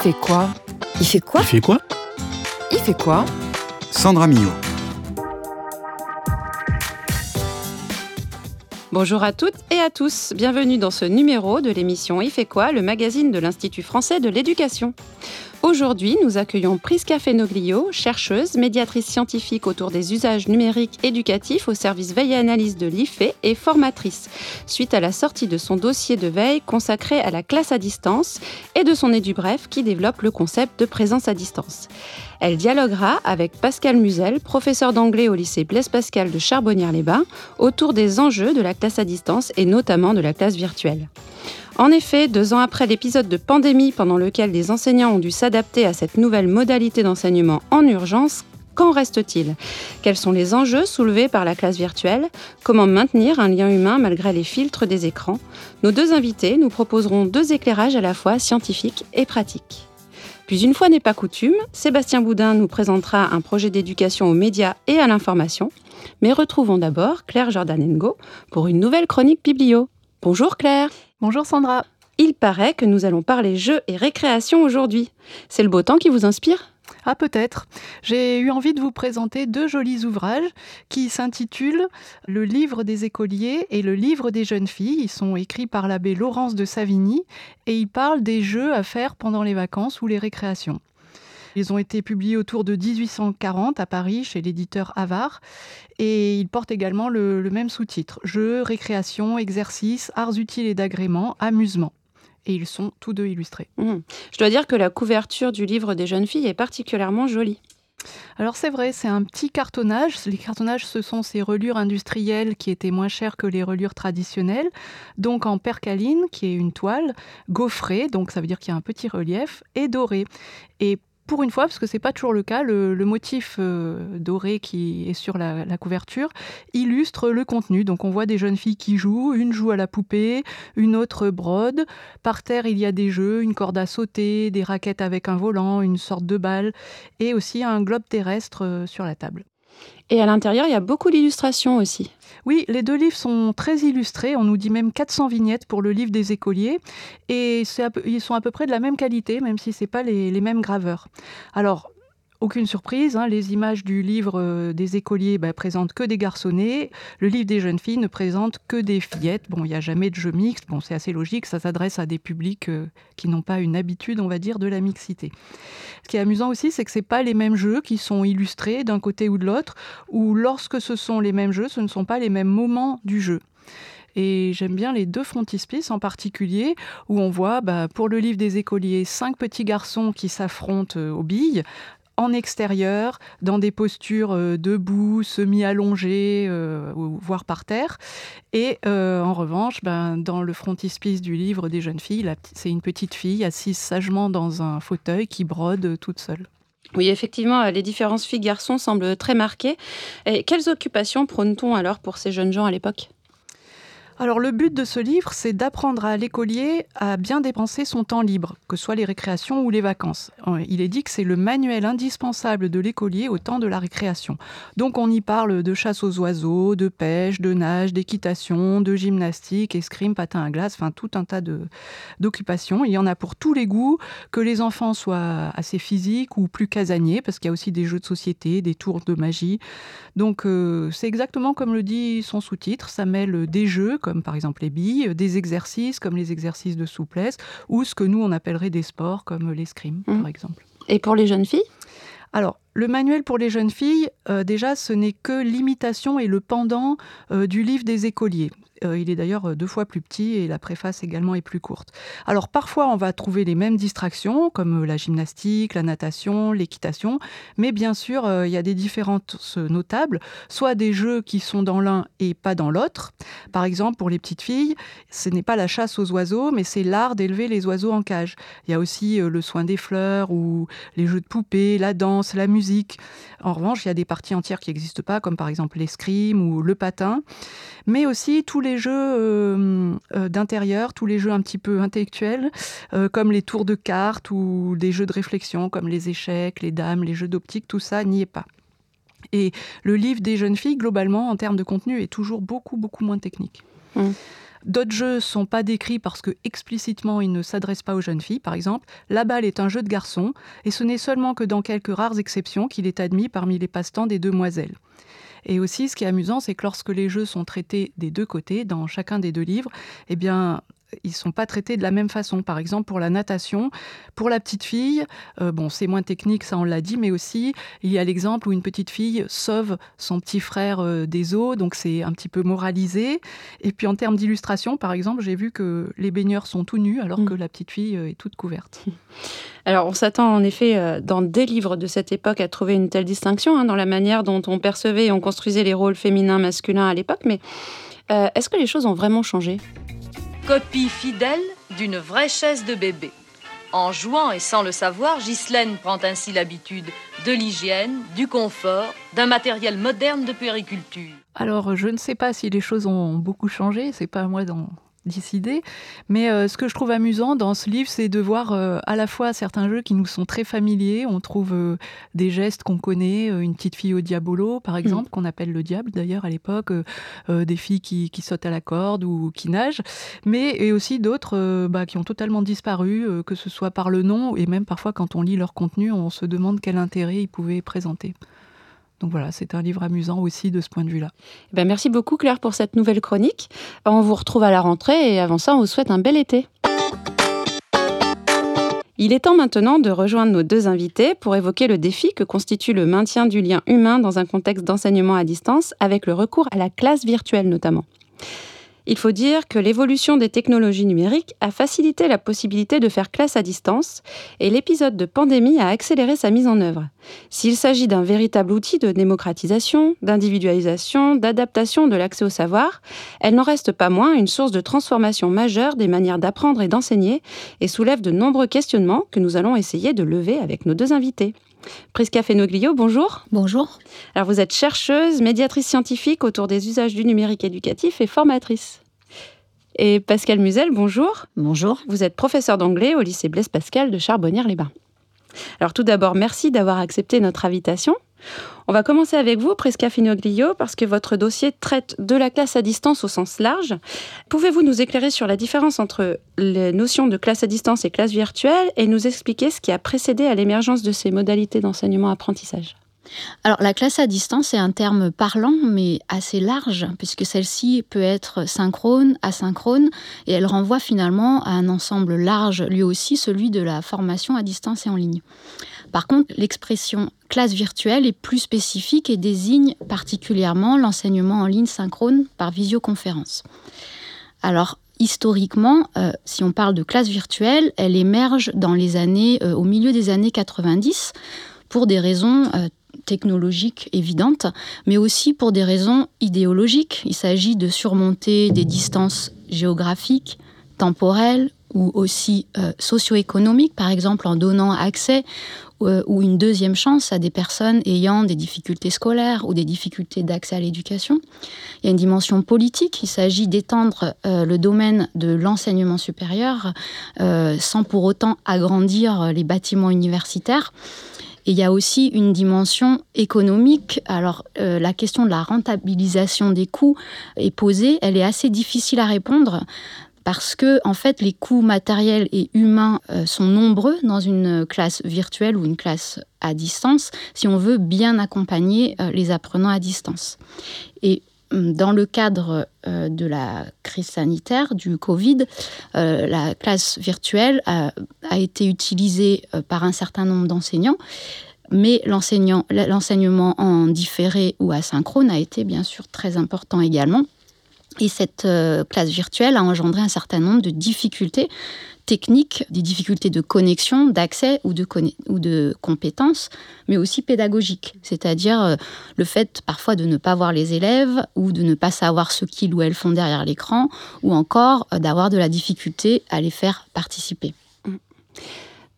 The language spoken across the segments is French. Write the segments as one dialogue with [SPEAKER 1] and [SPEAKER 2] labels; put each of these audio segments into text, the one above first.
[SPEAKER 1] fait quoi
[SPEAKER 2] Il fait quoi
[SPEAKER 3] Il fait quoi
[SPEAKER 1] Il fait quoi
[SPEAKER 4] Sandra Millot.
[SPEAKER 5] Bonjour à toutes et à tous, bienvenue dans ce numéro de l'émission Il fait quoi, le magazine de l'Institut français de l'éducation. Aujourd'hui, nous accueillons Prisca Fenoglio, chercheuse, médiatrice scientifique autour des usages numériques éducatifs au service veille et analyse de l'IFE et formatrice, suite à la sortie de son dossier de veille consacré à la classe à distance et de son édubref qui développe le concept de présence à distance. Elle dialoguera avec Pascal Musel, professeur d'anglais au lycée Blaise Pascal de Charbonnières-les-Bains, autour des enjeux de la classe à distance et notamment de la classe virtuelle. En effet, deux ans après l'épisode de pandémie pendant lequel les enseignants ont dû s'adapter à cette nouvelle modalité d'enseignement en urgence, qu'en reste-t-il? Quels sont les enjeux soulevés par la classe virtuelle? Comment maintenir un lien humain malgré les filtres des écrans? Nos deux invités nous proposeront deux éclairages à la fois scientifiques et pratiques. Puis une fois n'est pas coutume, Sébastien Boudin nous présentera un projet d'éducation aux médias et à l'information. Mais retrouvons d'abord Claire Jordanengo pour une nouvelle chronique biblio. Bonjour Claire
[SPEAKER 6] Bonjour Sandra.
[SPEAKER 5] Il paraît que nous allons parler jeux et récréation aujourd'hui. C'est le beau temps qui vous inspire?
[SPEAKER 6] Ah peut-être. J'ai eu envie de vous présenter deux jolis ouvrages qui s'intitulent Le livre des écoliers et Le livre des jeunes filles. Ils sont écrits par l'abbé Laurence de Savigny et ils parlent des jeux à faire pendant les vacances ou les récréations. Ils ont été publiés autour de 1840 à Paris chez l'éditeur Havard et ils portent également le, le même sous-titre Jeux, récréation, exercices, arts utiles et d'agrément, amusement. Et ils sont tous deux illustrés.
[SPEAKER 5] Mmh. Je dois dire que la couverture du livre des jeunes filles est particulièrement jolie.
[SPEAKER 6] Alors c'est vrai, c'est un petit cartonnage. Les cartonnages, ce sont ces relures industrielles qui étaient moins chères que les relures traditionnelles. Donc en percaline, qui est une toile, gaufrée, donc ça veut dire qu'il y a un petit relief, et doré. Et pour une fois, parce que c'est pas toujours le cas, le, motif euh, doré qui est sur la, la, couverture illustre le contenu. Donc on voit des jeunes filles qui jouent, une joue à la poupée, une autre brode. Par terre, il y a des jeux, une corde à sauter, des raquettes avec un volant, une sorte de balle, et aussi un globe terrestre euh, sur la table.
[SPEAKER 5] Et à l'intérieur, il y a beaucoup d'illustrations aussi.
[SPEAKER 6] Oui, les deux livres sont très illustrés. On nous dit même 400 vignettes pour le livre des écoliers. Et ils sont à peu près de la même qualité, même si ce n'est pas les, les, mêmes graveurs. Alors, aucune surprise, hein, les images du livre euh, des écoliers bah, présentent que des garçonnets, le livre des jeunes filles ne présente que des fillettes. Bon, il n'y a jamais de jeu mixte, bon, c'est assez logique, ça s'adresse à des publics euh, qui n'ont pas une habitude, on va dire, de la mixité. Ce qui est amusant aussi, c'est que ce pas les mêmes jeux qui sont illustrés d'un côté ou de l'autre, ou lorsque ce sont les mêmes jeux, ce ne sont pas les mêmes moments du jeu. Et j'aime bien les deux frontispices en particulier, où on voit, bah, pour le livre des écoliers, cinq petits garçons qui s'affrontent euh, aux billes, en extérieur, dans des postures euh, debout, semi-allongées, euh, voire par terre. Et euh, en revanche, ben, dans le frontispice du livre des jeunes filles, c'est une petite fille assise sagement dans un fauteuil qui brode toute seule.
[SPEAKER 5] Oui, effectivement, les différences filles-garçons semblent très marquées. Et quelles occupations prône-t-on alors pour ces jeunes gens à l'époque?
[SPEAKER 6] Alors le but de ce livre, c'est d'apprendre à l'écolier à bien dépenser son temps libre, que ce soit les récréations ou les vacances. Il est dit que c'est le manuel indispensable de l'écolier au temps de la récréation. Donc on y parle de chasse aux oiseaux, de pêche, de nage, d'équitation, de gymnastique, escrime, patin à glace, enfin tout un tas d'occupations. Il y en a pour tous les goûts, que les enfants soient assez physiques ou plus casaniers, parce qu'il y a aussi des jeux de société, des tours de magie. Donc euh, c'est exactement comme le dit son sous-titre, ça mêle des jeux par exemple les billes, des exercices comme les exercices de souplesse, ou ce que nous on appellerait des sports comme l'escrime mmh. par exemple.
[SPEAKER 5] Et pour les jeunes filles?
[SPEAKER 6] Alors, le manuel pour les jeunes filles, euh, déjà, ce n'est que l'imitation et le pendant euh, du livre des écoliers. Euh, il est d'ailleurs deux fois plus petit et la préface également est plus courte. Alors parfois on va trouver les mêmes distractions comme la gymnastique, la natation, l'équitation, mais bien sûr euh, il y a des différences notables, soit des jeux qui sont dans l'un et pas dans l'autre. Par exemple pour les petites filles, ce n'est pas la chasse aux oiseaux, mais c'est l'art d'élever les oiseaux en cage. Il y a aussi euh, le soin des fleurs ou les jeux de poupées, la danse, la musique. En revanche, il y a des parties entières qui n'existent pas, comme par exemple l'escrime ou le patin, mais aussi tous les jeux euh, euh, d'intérieur, tous les jeux un petit peu intellectuels, euh, comme les tours de cartes ou des jeux de réflexion, comme les échecs, les dames, les jeux d'optique, tout ça n'y est pas. Et le livre des jeunes filles, globalement, en termes de contenu, est toujours beaucoup, beaucoup moins technique.
[SPEAKER 5] Mmh.
[SPEAKER 6] D'autres jeux sont pas décrits parce que explicitement ils ne s'adressent pas aux jeunes filles. Par exemple, la balle est un jeu de garçon et ce n'est seulement que dans quelques rares exceptions qu'il est admis parmi les passe-temps des demoiselles. Et aussi, ce qui est amusant, c'est que lorsque les jeux sont traités des deux côtés, dans chacun des deux livres, eh bien, ils sont pas traités de la même façon. Par exemple, pour la natation, pour la petite fille, euh, bon, c'est moins technique, ça on l'a dit, mais aussi il y a l'exemple où une petite fille sauve son petit frère euh, des eaux, donc c'est un petit peu moralisé. Et puis en termes d'illustration, par exemple, j'ai vu que les baigneurs sont tout nus alors que mm. la petite fille euh, est toute couverte.
[SPEAKER 5] Alors, on s'attend en effet, dans des livres de cette époque, à trouver une telle distinction hein, dans la manière dont on percevait et on construisait les rôles féminins, masculins à l'époque. Mais est-ce que les choses ont vraiment changé?
[SPEAKER 1] Copie fidèle d'une vraie chaise de bébé. En jouant et sans le savoir, Ghislaine prend ainsi l'habitude de l'hygiène, du confort, d'un matériel moderne de puériculture.
[SPEAKER 6] Alors, je ne sais pas si les choses ont beaucoup changé, c'est pas moi d'en décider. Mais euh, ce que je trouve amusant dans ce livre, c'est de voir euh, à la fois certains jeux qui nous sont très familiers. On trouve euh, des gestes qu'on connaît, une petite fille au diabolo, par mm. exemple, qu'on appelle le diable d'ailleurs à l'époque, des filles qui, sautent à la corde ou qui nagent, mais et aussi d'autres bah, qui ont totalement disparu, que ce soit par le nom et même parfois quand on lit leur contenu, on se demande quel intérêt ils pouvaient présenter. Donc voilà, c'est un livre amusant aussi de ce point de vue-là.
[SPEAKER 5] Eh ben merci beaucoup Claire pour cette nouvelle chronique. On vous retrouve à la rentrée et avant ça, on vous souhaite un bel été. Il est temps maintenant de rejoindre nos deux invités pour évoquer le défi que constitue le maintien du lien humain dans un contexte d'enseignement à distance avec le recours à la classe virtuelle notamment. Il faut dire que l'évolution des technologies numériques a facilité la possibilité de faire classe à distance et l'épisode de pandémie a accéléré sa mise en œuvre. S'il s'agit d'un véritable outil de démocratisation, d'individualisation, d'adaptation de l'accès au savoir, elle n'en reste pas moins une source de transformation majeure des manières d'apprendre et d'enseigner et soulève de nombreux questionnements que nous allons essayer de lever avec nos deux invités. Prisca Fenoglio, bonjour.
[SPEAKER 2] Bonjour.
[SPEAKER 5] Alors vous êtes chercheuse, médiatrice scientifique autour des usages du numérique éducatif et formatrice. Et Pascal Musel, bonjour.
[SPEAKER 2] Bonjour.
[SPEAKER 5] Vous êtes professeur d'anglais au lycée Blaise Pascal de Charbonnières-les-Bains. Alors tout d'abord, merci d'avoir accepté notre invitation. On va commencer avec vous, Presca Finoglio, parce que votre dossier traite de la classe à distance au sens large. Pouvez-vous nous éclairer sur la différence entre les notions de classe à distance et classe virtuelle et nous expliquer ce qui a précédé à l'émergence de ces modalités d'enseignement-apprentissage?
[SPEAKER 2] Alors la classe à distance est un terme parlant mais assez large puisque celle-ci peut être synchrone, asynchrone et elle renvoie finalement à un ensemble large lui aussi, celui de la formation à distance et en ligne. Par contre, l'expression classe virtuelle est plus spécifique et désigne particulièrement l'enseignement en ligne synchrone par visioconférence. Alors, historiquement, euh, si on parle de classe virtuelle, elle émerge euh, au milieu des années 90 pour des raisons euh, technologiques évidentes, mais aussi pour des raisons idéologiques. Il s'agit de surmonter des distances géographiques, temporelles ou aussi socio-économiques, par exemple en donnant accès euh, ou une deuxième chance à des personnes ayant des difficultés scolaires ou des difficultés d'accès à l'éducation. Il y a une dimension politique, il s'agit d'étendre euh, le domaine de l'enseignement supérieur euh, sans pour autant agrandir les bâtiments universitaires. Et il y a aussi une dimension économique. Alors, la question de la rentabilisation des coûts est posée. Elle est assez difficile à répondre parce que en fait les coûts matériels et humains euh, sont nombreux dans une classe virtuelle ou une classe à distance si on veut bien accompagner euh, les apprenants à distance. Et hum, dans le cadre euh, de la crise sanitaire, du Covid, la classe virtuelle a été utilisée par un certain nombre d'enseignants, mais l'enseignement en différé ou asynchrone a été bien sûr très important également. Et cette euh, classe virtuelle a engendré un certain nombre de difficultés techniques, des difficultés de connexion, d'accès ou de, compétences, mais aussi pédagogiques. C'est-à-dire euh, le fait parfois de ne pas voir les élèves ou de ne pas savoir ce qu'ils ou elles font derrière l'écran, ou encore euh, d'avoir de la difficulté à les faire participer. Mmh.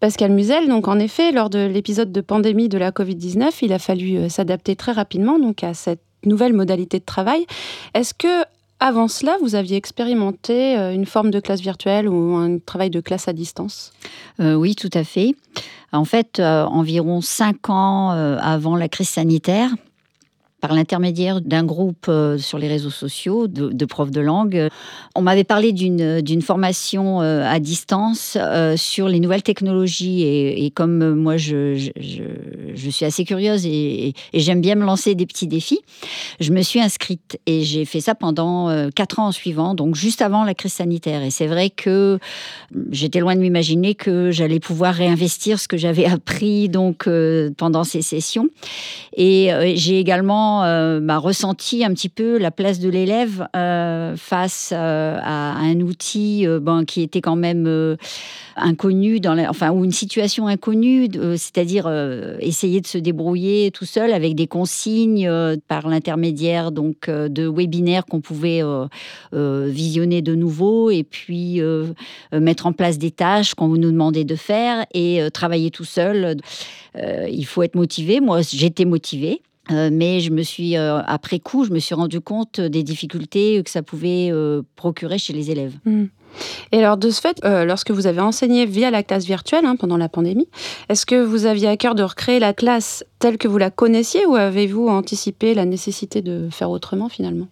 [SPEAKER 5] Pascal Musel, donc en effet, lors de l'épisode de pandémie de la Covid-19, il a fallu s'adapter très rapidement donc à cette nouvelle modalité de travail. Est-ce que avant cela, vous aviez expérimenté euh, une forme de classe virtuelle ou un travail de classe à distance?
[SPEAKER 3] Euh, Oui, tout à fait. En fait, euh, environ cinq ans avant la crise sanitaire, par l'intermédiaire d'un groupe euh, sur les réseaux sociaux de, profs de langue. On m'avait parlé d'une formation euh, à distance euh, sur les nouvelles technologies et, comme moi je, je, suis assez curieuse et, j'aime bien me lancer des petits défis, je me suis inscrite et j'ai fait ça pendant quatre ans en suivant, donc juste avant la crise sanitaire. Et c'est vrai que j'étais loin de m'imaginer que j'allais pouvoir réinvestir ce que j'avais appris donc pendant ces sessions. Et j'ai également euh, bah, ressenti un petit peu la place de l'élève euh, face euh, à un outil qui était quand même inconnu, dans enfin, ou une situation inconnue, c'est-à-dire essayer de se débrouiller tout seul avec des consignes par l'intermédiaire donc de webinaires qu'on pouvait visionner de nouveau et puis mettre en place des tâches qu'on nous demandait de faire et travailler tout seul. il faut être motivé. Moi, j'étais motivée. Euh, mais je me suis, euh, après coup, je me suis rendu compte des difficultés que ça pouvait euh, procurer chez les élèves.
[SPEAKER 5] Hmm. Et alors, de ce fait, lorsque vous avez enseigné via la classe virtuelle hein, pendant la pandémie, est-ce que vous aviez à cœur de recréer la classe telle que vous la connaissiez ou avez-vous anticipé la nécessité de faire autrement finalement?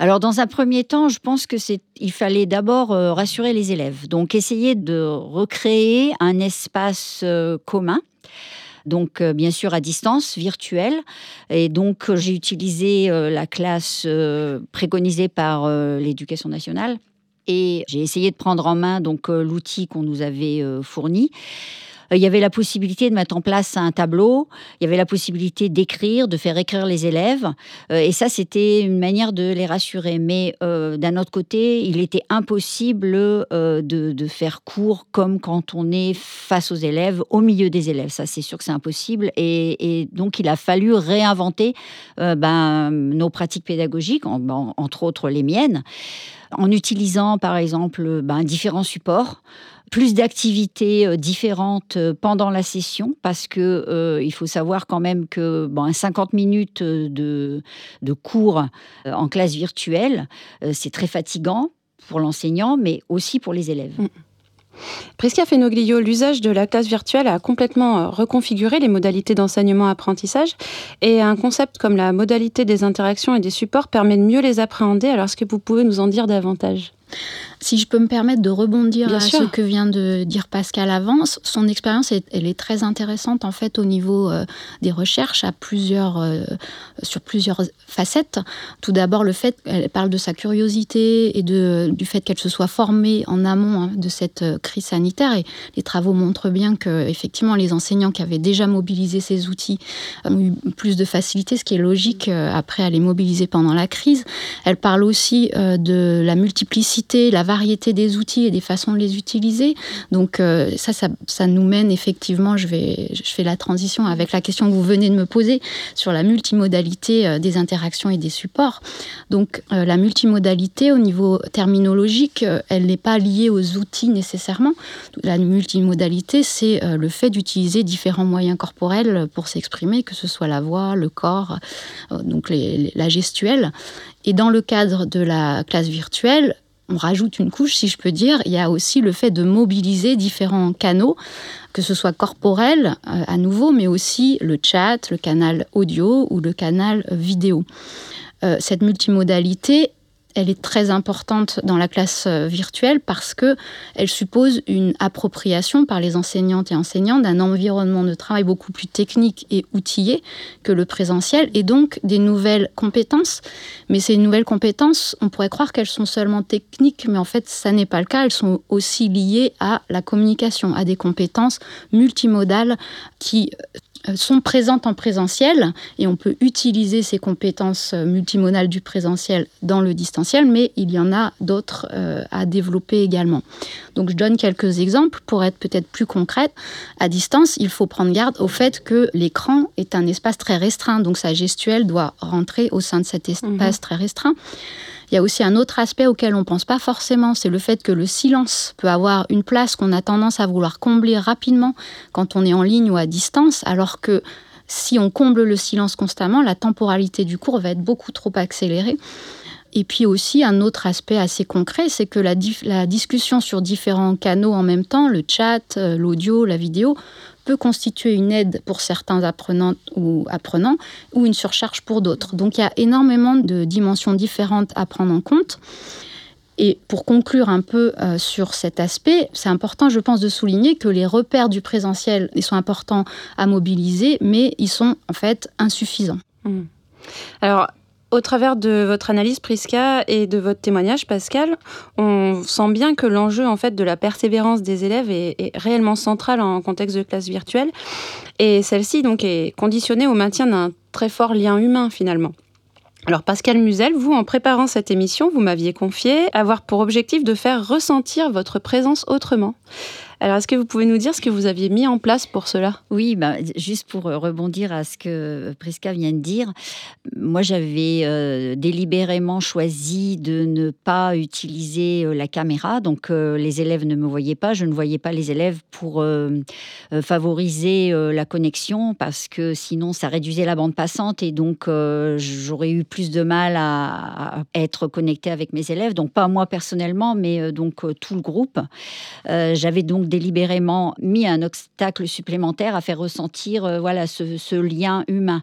[SPEAKER 3] Alors, dans un premier temps, je pense que c'est, il fallait d'abord rassurer les élèves. Donc, essayer de recréer un espace commun donc euh, bien sûr à distance, virtuelle. Et donc j'ai utilisé euh, la classe euh, préconisée par l'éducation nationale et j'ai essayé de prendre en main donc l'outil qu'on nous avait fourni. Euh, il y avait la possibilité de mettre en place un tableau, il y avait la possibilité d'écrire, de faire écrire les élèves. Euh, et ça, c'était une manière de les rassurer. Mais euh, d'un autre côté, il était impossible de, faire cours comme quand on est face aux élèves, au milieu des élèves. Ça, c'est sûr que c'est impossible. Et, donc, il a fallu réinventer ben, nos pratiques pédagogiques, entre autres les miennes en utilisant par exemple ben, différents supports plus d'activités euh, différentes euh, pendant la session parce que euh, il faut savoir quand même que bon, 50 minutes de, de cours en classe virtuelle, c'est très fatigant pour l'enseignant, mais aussi pour les élèves. Mm.
[SPEAKER 5] Prisca Fenoglio, l'usage de la classe virtuelle a complètement reconfiguré les modalités d'enseignement-apprentissage et un concept comme la modalité des interactions et des supports permet de mieux les appréhender. Alors, est-ce que vous pouvez nous en dire davantage?
[SPEAKER 2] Si je peux me permettre de rebondir à ce que vient de dire Pascal Avance, son expérience, elle est très intéressante en fait au niveau euh, des recherches à plusieurs, euh, sur plusieurs facettes. Tout d'abord, le fait qu'elle parle de sa curiosité et de, du fait qu'elle se soit formée en amont hein, de cette euh, crise sanitaire. Et les travaux montrent bien que effectivement, les enseignants qui avaient déjà mobilisé ces outils ont eu plus de facilité, ce qui est logique après à les mobiliser pendant la crise. Elle parle aussi de la multiplicité, la variété des outils et des façons de les utiliser. Donc euh, ça, ça, nous mène effectivement, je, vais, je fais la transition avec la question que vous venez de me poser sur la multimodalité euh, des interactions et des supports. Donc euh, la multimodalité au niveau terminologique, elle n'est pas liée aux outils nécessairement. La multimodalité, c'est le fait d'utiliser différents moyens corporels pour s'exprimer, que ce soit la voix, le corps, donc la gestuelle. Et dans le cadre de la classe virtuelle, on rajoute une couche, si je peux dire. Il y a aussi le fait de mobiliser différents canaux, que ce soit corporel euh, à nouveau, mais aussi le chat, le canal audio ou le canal vidéo. Euh, cette multimodalité, elle est très importante dans la classe euh, virtuelle parce que elle suppose une appropriation par les enseignantes et enseignants d'un environnement de travail beaucoup plus technique et outillé que le présentiel et donc des nouvelles compétences. Mais ces nouvelles compétences, on pourrait croire qu'elles sont seulement techniques, mais en fait, ça n'est pas le cas. Elles sont aussi liées à la communication, à des compétences multimodales qui euh, sont présentes en présentiel et on peut utiliser ces compétences euh, multimodales du présentiel dans le distanciel, mais il y en a d'autres euh, à développer également. Donc je donne quelques exemples pour être peut-être plus concrète. À distance, il faut prendre garde au fait que l'écran est un espace très restreint, donc sa gestuelle doit rentrer au sein de cet espace mhm. très restreint. Il y a aussi un autre aspect auquel on ne pense pas forcément, c'est le fait que le silence peut avoir une place qu'on a tendance à vouloir combler rapidement quand on est en ligne ou à distance, alors que si on comble le silence constamment, la temporalité du cours va être beaucoup trop accélérée. Et puis aussi, un autre aspect assez concret, c'est que la, discussion sur différents canaux en même temps, le chat, euh, l'audio, la vidéo, peut constituer une aide pour certains apprenants ou apprenants ou une surcharge pour d'autres. Donc il y a énormément de dimensions différentes à prendre en compte. Et pour conclure un peu euh, sur cet aspect, c'est important, je pense, de souligner que les repères du présentiel ils sont importants à mobiliser, mais ils sont en fait insuffisants.
[SPEAKER 5] Mmh. Alors, au travers de votre analyse, Prisca, et de votre témoignage, Pascal, on sent bien que l'enjeu en fait de la persévérance des élèves est, est, réellement central en contexte de classe virtuelle, et celle-ci donc est conditionnée au maintien d'un très fort lien humain finalement. Alors Pascal Musel, vous, en préparant cette émission, vous m'aviez confié avoir pour objectif de faire ressentir votre présence autrement. Alors, est-ce que vous pouvez nous dire ce que vous aviez mis en place pour cela?
[SPEAKER 3] Oui, bah, juste pour euh, rebondir à ce que Prisca vient de dire, moi j'avais euh, délibérément choisi de ne pas utiliser euh, la caméra, donc les élèves ne me voyaient pas, je ne voyais pas les élèves pour favoriser la connexion, parce que sinon ça réduisait la bande passante et donc j'aurais eu plus de mal à, être connecté avec mes élèves, donc pas moi personnellement, mais donc tout le groupe. j'avais donc délibérément mis un obstacle supplémentaire à faire ressentir euh, voilà, ce, lien humain.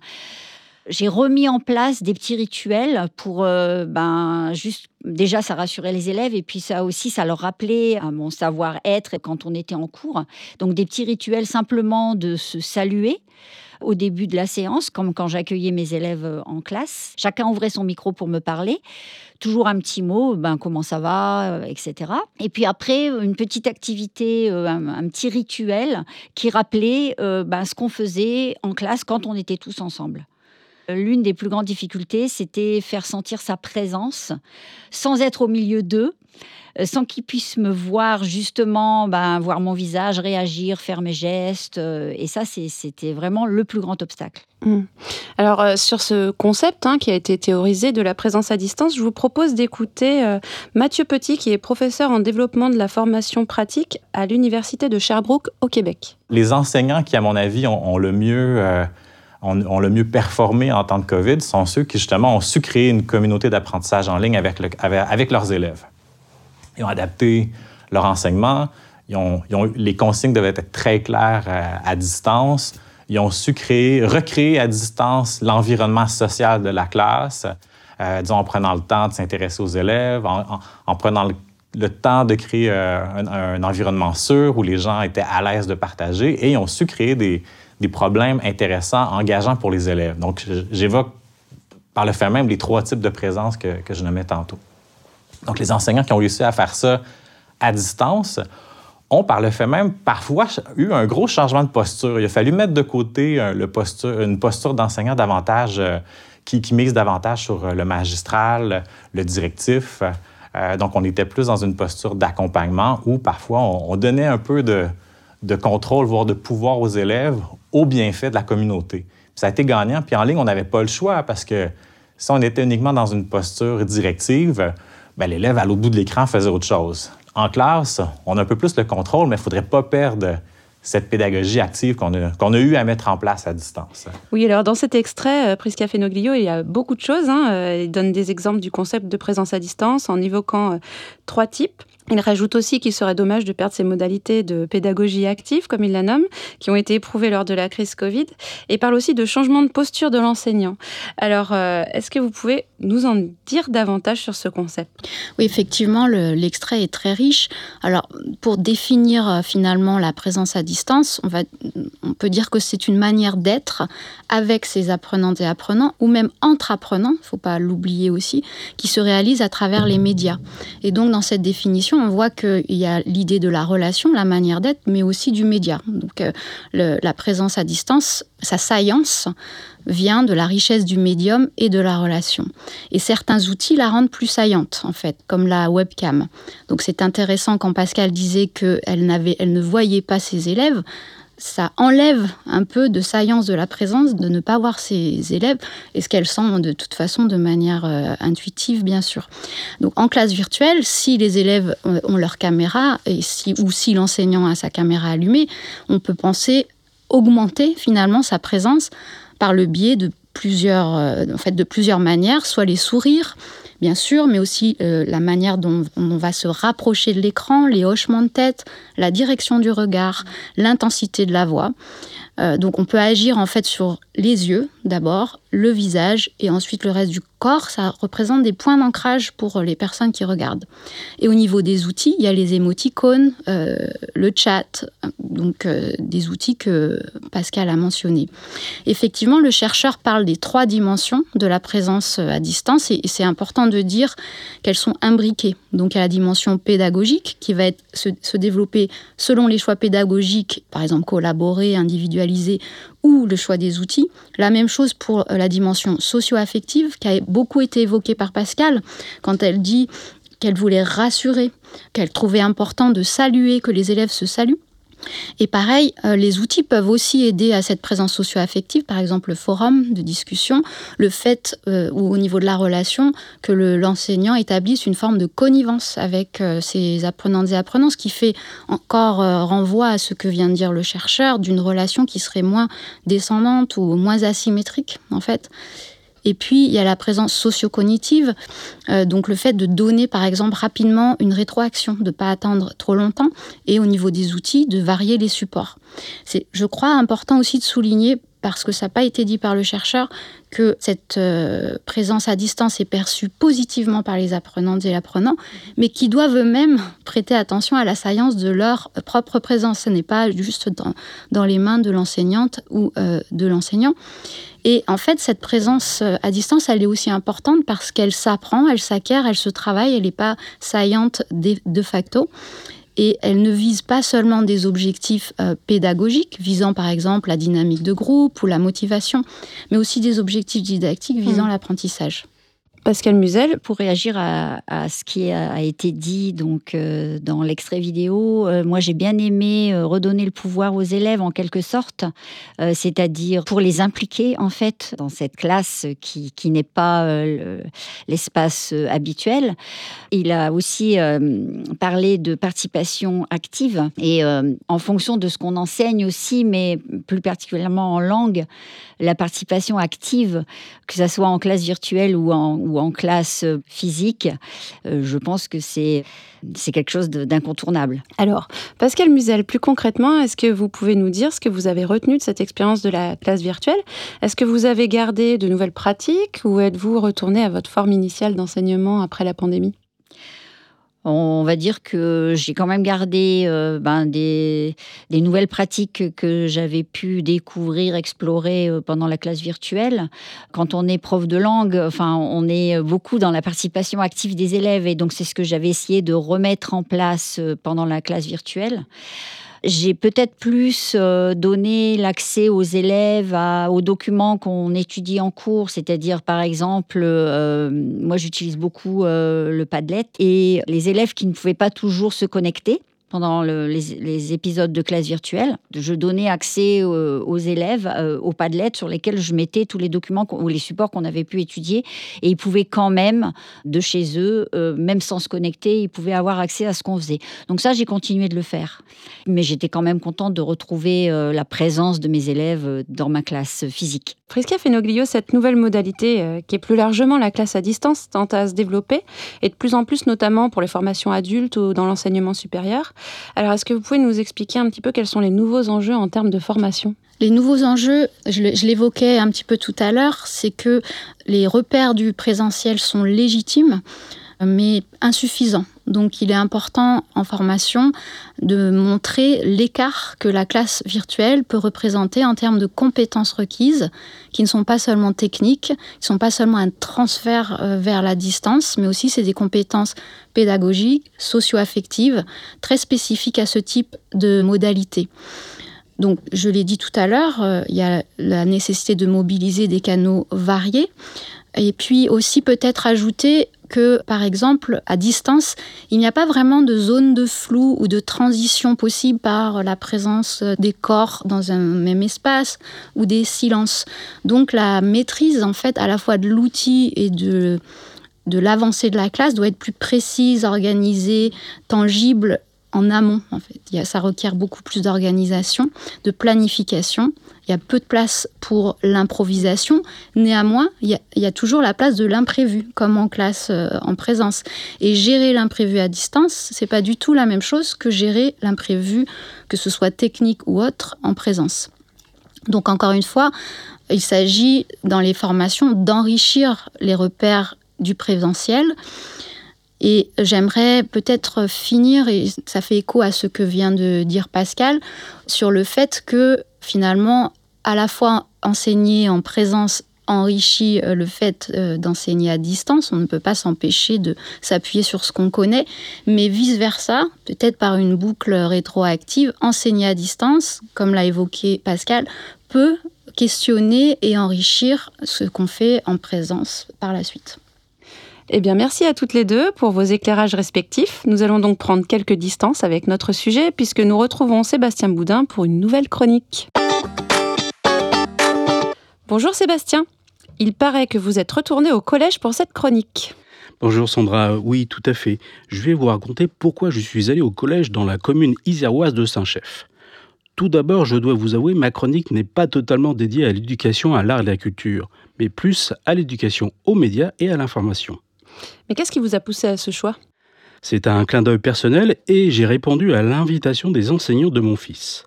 [SPEAKER 3] J'ai remis en place des petits rituels pour euh, ben, juste déjà ça rassurait les élèves et puis ça aussi ça leur rappelait à mon savoir-être quand on était en cours. Donc des petits rituels simplement de se saluer au début de la séance, comme quand j'accueillais mes élèves euh, en classe. Chacun ouvrait son micro pour me parler. Toujours un petit mot, ben, comment ça va, euh, etc. Et puis après, une petite activité, euh, un, un petit rituel qui rappelait ben, ce qu'on faisait en classe quand on était tous ensemble. L'une des plus grandes difficultés, c'était faire sentir sa présence sans être au milieu d'eux, euh, sans qu'ils puissent me voir justement, ben, voir mon visage, réagir, faire mes gestes. Euh, et ça, c'était vraiment le plus grand obstacle.
[SPEAKER 5] Mmh. Alors, euh, sur ce concept hein, qui a été théorisé de la présence à distance, je vous propose d'écouter euh, Mathieu Petit, qui est professeur en développement de la formation pratique à l'Université de Sherbrooke au Québec.
[SPEAKER 4] Les enseignants qui, à mon avis, ont, ont le mieux... Euh ont, le mieux performé en temps de COVID sont ceux qui, justement, ont su créer une communauté d'apprentissage en ligne avec, le, avec, avec, leurs élèves. Ils ont adapté leur enseignement, les consignes devaient être très claires à, à distance, ils ont su créer, recréer à distance l'environnement social de la classe, euh, disons en prenant le temps de s'intéresser aux élèves, en, en, en prenant le, le, temps de créer euh, un, un, environnement sûr où les gens étaient à l'aise de partager. Et ils ont su créer des, des problèmes intéressants, engageants pour les élèves. Donc, j'évoque par le fait même les trois types de présence que, que je nommais tantôt. Donc, les enseignants qui ont réussi à faire ça à distance ont, par le fait même, parfois eu un gros changement de posture. Il a fallu mettre de côté euh, une posture d'enseignant davantage euh, qui, qui, mise davantage sur euh, le magistral, le directif. Donc, on était plus dans une posture d'accompagnement où parfois on, on, donnait un peu de contrôle, voire de pouvoir aux élèves au bienfait de la communauté. Ça a été gagnant. Puis en ligne, on n'avait pas le choix parce que si on était uniquement dans une posture directive, ben, l'élève à l'autre bout de l'écran faisait autre chose. En classe, on a un peu plus le contrôle, mais il ne faudrait pas perdre cette pédagogie active qu'on a, qu eu à mettre en place à distance.
[SPEAKER 5] Oui, alors dans cet extrait, euh, Prisca Fenoglio, il y a beaucoup de choses. Hein. Euh, il donne des exemples du concept de présence à distance en évoquant euh, trois types. Il rajoute aussi qu'il serait dommage de perdre ces modalités de pédagogie active, comme il la nomme, qui ont été éprouvées lors de la crise Covid, et parle aussi de changement de posture de l'enseignant. Alors, euh, est-ce que vous pouvez nous en dire davantage sur ce concept?
[SPEAKER 2] Oui, effectivement, l'extrait le, est très riche. Alors, pour définir euh, finalement la présence à distance, on peut dire que c'est une manière d'être avec ses apprenantes et apprenants, ou même entre apprenants, il ne faut pas l'oublier aussi, qui se réalise à travers les médias. Et donc, dans cette définition, on voit qu'il y a l'idée de la relation, la manière d'être, mais aussi du média. Donc euh, la présence à distance, sa saillance vient de la richesse du médium et de la relation. Et certains outils la rendent plus saillante, en fait, comme la webcam. Donc c'est intéressant quand Pascal disait qu'elle elle ne voyait pas ses élèves ça enlève un peu de saillance de la présence, de ne pas voir ses élèves et ce qu'elles sentent de toute façon de manière euh, intuitive, bien sûr. Donc en classe virtuelle, si les élèves ont leur caméra et si, ou si l'enseignant a sa caméra allumée, on peut penser augmenter finalement sa présence par le biais de plusieurs, en fait, de plusieurs manières, soit les sourires, bien sûr, mais aussi la manière dont on va se rapprocher de l'écran, les hochements de tête, la direction du regard, l'intensité de la voix. donc on peut agir en fait sur les yeux d'abord, le visage et ensuite le reste du corps. Ça représente des points d'ancrage pour les personnes qui regardent. Et au niveau des outils, il y a les émoticônes, euh, le chat, donc euh, des outils que Pascal a mentionnés. Effectivement, le chercheur parle des trois dimensions de la présence à distance et, c'est important de dire qu'elles sont imbriquées. Donc a la dimension pédagogique qui va se, se développer selon les choix pédagogiques, par exemple collaborer, individualiser ou le choix des outils. La même chose pour euh, la dimension socio-affective qui a beaucoup été évoquée par Pascal quand elle dit qu'elle voulait rassurer, qu'elle trouvait important de saluer, que les élèves se saluent. Et pareil, euh, les outils peuvent aussi aider à cette présence socio-affective, par exemple le forum de discussion, le fait, euh, ou au niveau de la relation, que l'enseignant établisse une forme de connivence avec euh, ses apprenantes et apprenants, ce qui fait encore renvoi à ce que vient de dire le chercheur, d'une relation qui serait moins descendante ou moins asymétrique, en fait. Et puis, il y a la présence socio-cognitive, euh, donc le fait de donner, par exemple, rapidement une rétroaction, de ne pas attendre trop longtemps, et au niveau des outils, de varier les supports. C'est, je crois, important aussi de souligner, parce que ça n'a pas été dit par le chercheur, que cette euh, présence à distance est perçue positivement par les apprenantes et apprenants, mais qui doivent eux-mêmes prêter attention à la science de leur propre présence. Ce n'est pas juste dans, dans les mains de l'enseignante ou euh, de l'enseignant. Et en fait, cette présence euh, à distance, elle est aussi importante parce qu'elle s'apprend, elle s'acquiert, elle se travaille, elle n'est pas saillante de facto. Et elle ne vise pas seulement des objectifs euh, pédagogiques, visant par exemple la dynamique de groupe ou la motivation, mais aussi des objectifs didactiques visant mmh. l'apprentissage.
[SPEAKER 3] Pascal Musel, pour réagir à, ce qui a été dit donc euh, dans l'extrait vidéo, euh, moi j'ai bien aimé euh, redonner le pouvoir aux élèves en quelque sorte, c'est-à-dire pour les impliquer en fait dans cette classe qui, qui n'est pas l'espace habituel. Il a aussi parlé de participation active et en fonction de ce qu'on enseigne aussi, mais plus particulièrement en langue, la participation active, que ce soit en classe virtuelle ou en, ou en classe physique, euh, je pense que c'est quelque chose d'incontournable.
[SPEAKER 5] Alors, Pascal Musel, plus concrètement, est-ce que vous pouvez nous dire ce que vous avez retenu de cette expérience de la classe virtuelle? Est-ce que vous avez gardé de nouvelles pratiques ou êtes-vous retourné à votre forme initiale d'enseignement après la pandémie?
[SPEAKER 3] On va dire que j'ai quand même gardé euh, ben, des, nouvelles pratiques que j'avais pu découvrir, explorer euh, pendant la classe virtuelle. Quand on est prof de langue, enfin, on est beaucoup dans la participation active des élèves et donc c'est ce que j'avais essayé de remettre en place euh, pendant la classe virtuelle. J'ai peut-être plus euh, donné l'accès aux élèves aux documents qu'on étudie en cours, c'est-à-dire par exemple, euh, moi j'utilise beaucoup euh, le Padlet et les élèves qui ne pouvaient pas toujours se connecter pendant les, épisodes de classe virtuelle. Je donnais accès euh, aux élèves euh, aux Padlet sur lesquels je mettais tous les documents ou les supports qu'on avait pu étudier. Et ils pouvaient quand même, de chez eux, euh, même sans se connecter, ils pouvaient avoir accès à ce qu'on faisait. Donc ça, j'ai continué de le faire. Mais j'étais quand même contente de retrouver la présence de mes élèves dans ma classe physique.
[SPEAKER 5] Prisca Fenoglio, cette nouvelle modalité, qui est plus largement la classe à distance, tente à se développer, et de plus en plus notamment pour les formations adultes ou dans l'enseignement supérieur. Alors, est-ce que vous pouvez nous expliquer un petit peu quels sont les nouveaux enjeux en termes de formation?
[SPEAKER 2] Les nouveaux enjeux, je l'évoquais un petit peu tout à l'heure, c'est que les repères du présentiel sont légitimes, mais insuffisants. Donc il est important en formation de montrer l'écart que la classe virtuelle peut représenter en termes de compétences requises, qui ne sont pas seulement techniques, qui ne sont pas seulement un transfert euh, vers la distance, mais aussi c'est des compétences pédagogiques, socio-affectives, très spécifiques à ce type de modalité. Donc, je l'ai dit tout à l'heure, euh, il y a la nécessité de mobiliser des canaux variés. Et puis aussi peut-être ajouter que, par exemple, à distance, il n'y a pas vraiment de zone de flou ou de transition possible par la présence des corps dans un même espace ou des silences. Donc la maîtrise, en fait, à la fois de l'outil et de, de l'avancée de la classe doit être plus précise, organisée, tangible en amont, en fait. Ça requiert beaucoup plus d'organisation, de planification. Il y a peu de place pour l'improvisation. Néanmoins, il y, a, toujours la place de l'imprévu, comme en classe euh, en présence. Et gérer l'imprévu à distance, c'est pas du tout la même chose que gérer l'imprévu, que ce soit technique ou autre, en présence. Donc encore une fois, il s'agit dans les formations d'enrichir les repères du présentiel et j'aimerais peut-être finir, et ça fait écho à ce que vient de dire Pascal, sur le fait que finalement, à la fois enseigner en présence enrichit euh, le fait euh, d'enseigner à distance. On ne peut pas s'empêcher de s'appuyer sur ce qu'on connaît, mais vice-versa, peut-être par une boucle rétroactive, enseigner à distance, comme l'a évoqué Pascal, peut questionner et enrichir ce qu'on fait en présence par la suite.
[SPEAKER 5] Eh bien, merci à toutes les deux pour vos éclairages respectifs. Nous allons donc prendre quelques distances avec notre sujet puisque nous retrouvons Sébastien Boudin pour une nouvelle chronique. Bonjour Sébastien. Il paraît que vous êtes retourné au collège pour cette chronique.
[SPEAKER 7] Bonjour Sandra, oui tout à fait. Je vais vous raconter pourquoi je suis allé au collège dans la commune iséroise de Saint-Chef. Tout d'abord, je dois vous avouer, ma chronique n'est pas totalement dédiée à l'éducation à l'art et à la culture, mais plus à l'éducation aux médias et à l'information.
[SPEAKER 5] Mais qu'est-ce qui vous a poussé à ce choix?
[SPEAKER 7] C'est un clin d'œil personnel et j'ai répondu à l'invitation des enseignants de mon fils.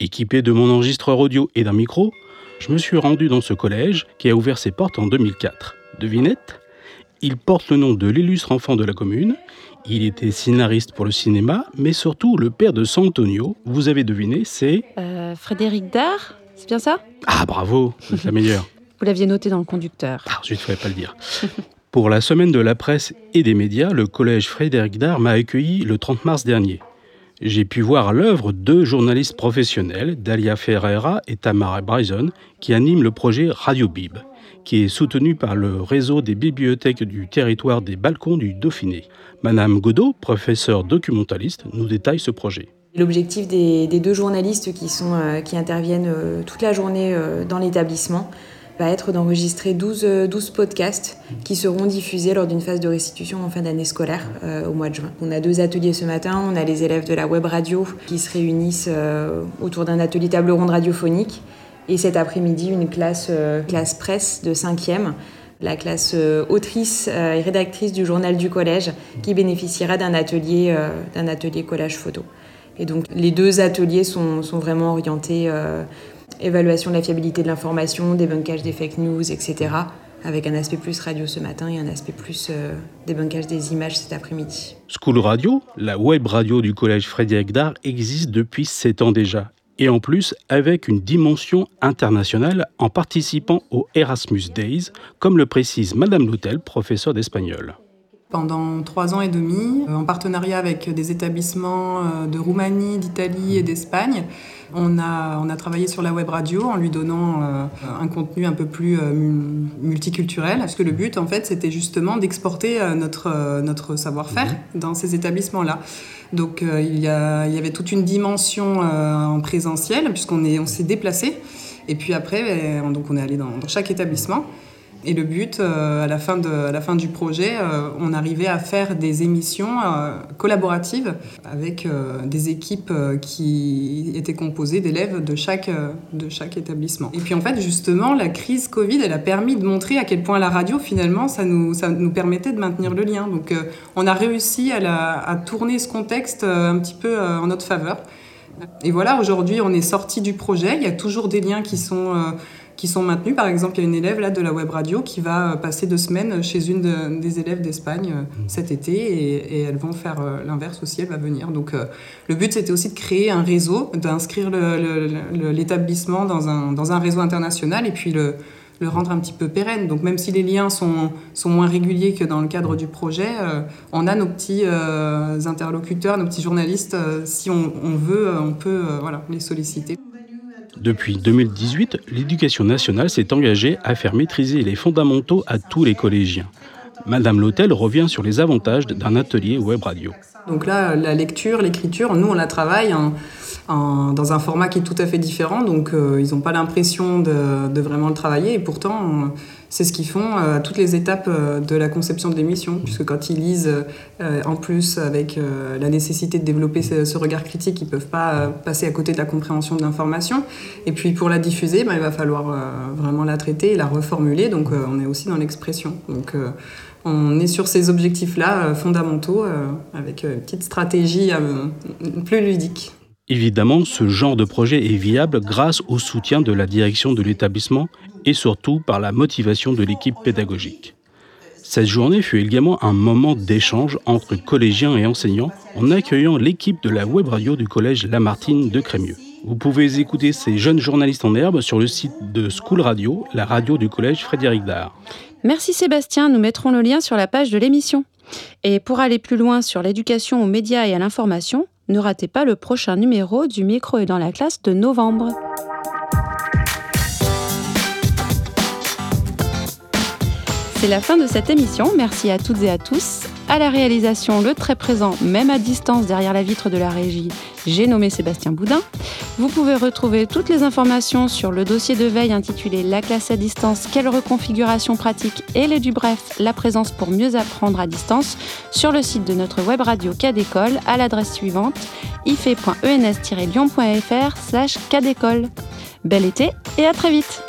[SPEAKER 7] Équipé de mon enregistreur audio et d'un micro, je me suis rendu dans ce collège qui a ouvert ses portes en 2004. Devinette Il porte le nom de l'illustre enfant de la commune. Il était scénariste pour le cinéma, mais surtout le père de Santonio. Vous avez deviné, c'est...
[SPEAKER 5] Euh, Frédéric Dard C'est bien ça?
[SPEAKER 7] Ah bravo, c'est la meilleure.
[SPEAKER 5] Vous l'aviez noté dans le conducteur.
[SPEAKER 7] Ah, je ne ferais pas le dire. Pour la semaine de la presse et des médias, le collège Frédéric Dard m'a accueilli le 30 mars dernier. J'ai pu voir l'œuvre de journalistes professionnels, Dalia Ferreira et Tamara Bryson, qui animent le projet Radio Bib, qui est soutenu par le réseau des bibliothèques du territoire des balcons du Dauphiné. Madame Godot, professeure documentaliste, nous détaille ce projet.
[SPEAKER 8] L'objectif des, deux journalistes qui, euh, interviennent euh, toute la journée euh, dans l'établissement, va être d'enregistrer 12, 12, podcasts qui seront diffusés lors d'une phase de restitution en fin d'année scolaire euh, au mois de juin. On a deux ateliers ce matin, on a les élèves de la web radio qui se réunissent euh, autour d'un atelier table ronde radiophonique et cet après-midi une classe, euh, classe presse de 5e la classe autrice et rédactrice du journal du collège qui bénéficiera d'un atelier, atelier collage photo. Et donc les deux ateliers sont, sont vraiment orientés évaluation de la fiabilité de l'information, débunkage des fake news, etc. Avec un aspect plus radio ce matin et un aspect plus euh, débunkage des images cet après-midi.
[SPEAKER 7] School Radio, la web radio du collège Frédéric Dard, existe depuis 7 ans déjà. Et en plus, avec une dimension internationale en participant au Erasmus Days, comme le précise Madame Loutel, professeure d'espagnol
[SPEAKER 9] pendant trois ans et demi, en partenariat avec des établissements euh, de Roumanie, d'Italie et d'Espagne. On a, on a travaillé sur la web radio en lui donnant euh, un contenu un peu plus euh, multiculturel, parce que le but, en fait, c'était justement d'exporter notre, notre savoir-faire mhm. dans ces établissements-là. Donc il, y a, il y avait toute une dimension en présentiel, puisqu'on on s'est déplacé. Et puis après, donc on est allé dans, dans chaque établissement. Et le but, euh, à, la fin de, à la fin du projet, euh, on arrivait à faire des émissions euh, collaboratives avec des équipes qui étaient composées d'élèves de chaque, de chaque établissement. Et puis en fait, justement, la crise Covid, elle a permis de montrer à quel point la radio, finalement, ça nous, ça nous permettait de maintenir le lien. Donc on a réussi à, à tourner ce contexte un petit peu en notre faveur. Et voilà, aujourd'hui, on est sorti du projet. Il y a toujours des liens qui sont qui sont maintenus. Par exemple, il y a une élève là de la web radio qui va euh, passer deux semaines chez une des élèves d'Espagne euh, mmh. cet été et, elles vont faire euh, l'inverse aussi, elle va venir. Donc le but c'était aussi de créer un réseau, d'inscrire l'établissement dans un, dans un réseau international et puis le, le rendre un petit peu pérenne. Donc même si les liens sont, sont moins réguliers que dans le cadre du projet, on a nos petits interlocuteurs, nos petits journalistes. si on, on, veut, on peut voilà, les solliciter.
[SPEAKER 7] Depuis 2018, l'éducation nationale s'est engagée à faire maîtriser les fondamentaux à tous les collégiens. Madame L'Hôtel revient sur les avantages d'un atelier web radio.
[SPEAKER 9] Donc là, la lecture, l'écriture, nous on la travaille dans un format qui est tout à fait différent. Donc, ils n'ont pas l'impression de, de, vraiment le travailler. Et pourtant, c'est ce qu'ils font à toutes les étapes de la conception de l'émission. Puisque quand ils lisent, en plus, avec la nécessité de développer ce, regard critique, ils ne peuvent pas passer à côté de la compréhension de l'information. Et puis, pour la diffuser, ben, il va falloir vraiment la traiter et la reformuler. Donc, on est aussi dans l'expression. Donc, on est sur ces objectifs-là euh, fondamentaux euh, avec euh, une petite stratégie plus ludique.
[SPEAKER 7] Évidemment, ce genre de projet est viable grâce au soutien de la direction de l'établissement et surtout par la motivation de l'équipe pédagogique. Cette journée fut également un moment d'échange entre collégiens et enseignants en accueillant l'équipe de la web radio du collège Lamartine de Crémieux. Vous pouvez écouter ces jeunes journalistes en herbe sur le site de School Radio, la radio du collège Frédéric Dard.
[SPEAKER 5] Merci Sébastien, nous mettrons le lien sur la page de l'émission. Et pour aller plus loin sur l'éducation aux médias et à l'information, ne ratez pas le prochain numéro du micro et dans la classe de novembre. C'est la fin de cette émission. Merci à toutes et à tous. À la réalisation, le très présent, même à distance derrière la vitre de la régie, j'ai nommé Sébastien Boudin. Vous pouvez retrouver toutes les informations sur le dossier de veille intitulé La classe à distance, quelle reconfiguration pratique et les du bref, la présence pour mieux apprendre à distance sur le site de notre web radio Cadécole à l'adresse suivante ife.ens-lyon.fr slash. Bel été et à très vite